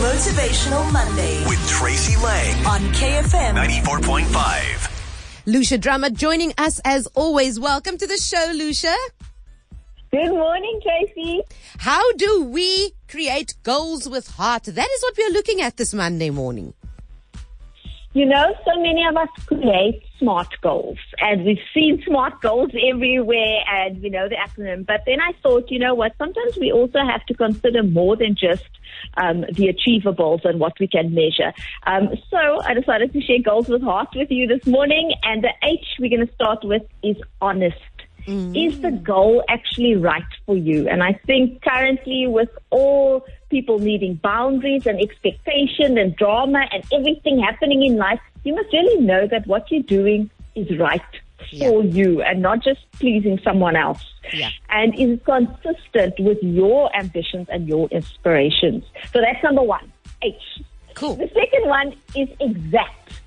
Motivational Monday with Tracy Lang. on KFM. 94.5. Lucia Drummond joining us as always. Welcome to the show, Lucia. Good morning, Tracy. How do we create goals with heart? That is what we are looking at this Monday morning. You know, so many of us create SMART goals, and we've seen SMART goals everywhere, and we know the acronym. But then I thought, you know what? Sometimes we also have to consider more than just um, the achievables and what we can measure. Um, so I decided to share goals with heart with you this morning, and the H we're going to start with is honest. Is the goal actually right for you? And I think currently with all people needing boundaries and expectation and drama and everything happening in life, you must really know that what you're doing is right for you and not just pleasing someone else. Yeah. And is consistent with your ambitions and your inspirations. So that's number one. H. Cool. The second one is exact.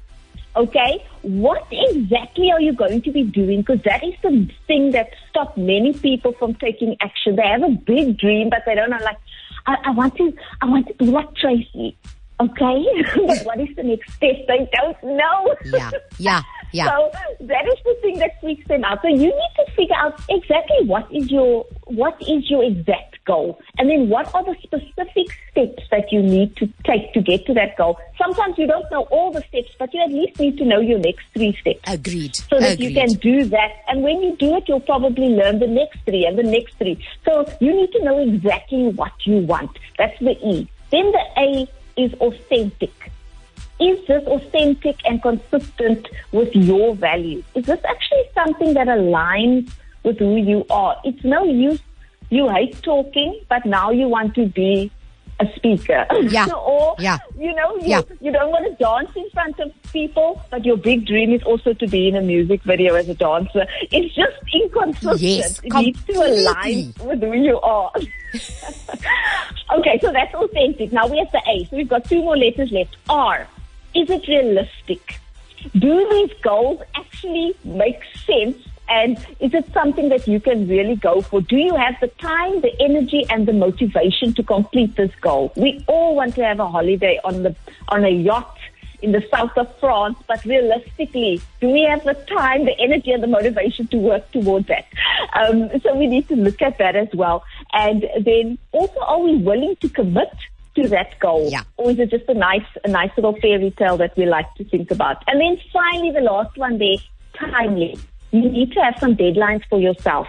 Okay, what exactly are you going to be doing? Because that is the thing that stops many people from taking action. They have a big dream, but they don't know. Like, I, I want to, I want to be like Tracy. Okay, but what is the next step? They don't know. Yeah, yeah, yeah. So that is the thing that freaks them out. So you need to figure out exactly what is your what is your exact goal, and then what are the specific steps that you need to take to get to that goal. Sometimes you don't know all the steps, but you at least need to know your next three steps Agreed. so that you can do that. And when you do it, you'll probably learn the next three and the next three. So you need to know exactly what you want. That's the E. Then the A is authentic. Is this authentic and consistent with your values? Is this actually something that aligns with who you are? It's no use you hate talking, but now you want to be a speaker. Yeah. or, Yeah. you know, you, Yeah. you don't want to dance in front of people, but your big dream is also to be in a music video as a dancer. It's just inconsistent. Yes, it needs to align with who you are. okay, so that's authentic. Now we have the A. So we've got two more letters left. R. Is it realistic? Do these goals actually make sense? And is it something that you can really go for? Do you have the time, the energy, and the motivation to complete this goal? We all want to have a holiday on the on a yacht in the south of France, but realistically, do we have the time, the energy, and the motivation to work towards that? Um, so we need to look at that as well. And then also, are we willing to commit to that goal? Yeah. Or is it just a nice, a nice little fairy tale that we like to think about? And then finally, the last one there, timely. You need to have some deadlines for yourself.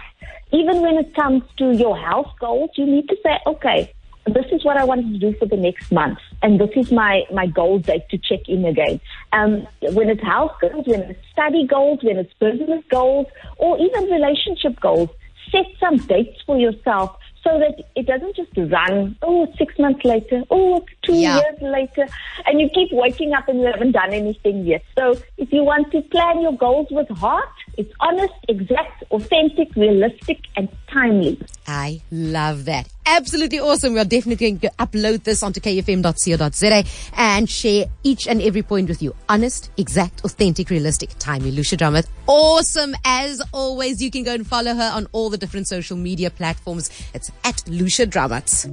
Even when it comes to your health goals, you need to say, okay, this is what I want to do for the next month, and this is my my goal date to check in again. Um, when it's health goals, when it's study goals, when it's business goals, or even relationship goals, set some dates for yourself so that it doesn't just run. Oh, it's six months later. Oh, it's two Yeah. years later, and you keep waking up and you haven't done anything yet. So if you want to plan your goals with heart, it's honest, exact, authentic, realistic, and timely. I love that. Absolutely awesome. We are definitely going to upload this onto kfm.co.za and share each and every point with you. Honest, exact, authentic, realistic, timely. Lucia Drummond. Awesome as always. You can go and follow her on all the different social media platforms. It's at Lucia Drummond.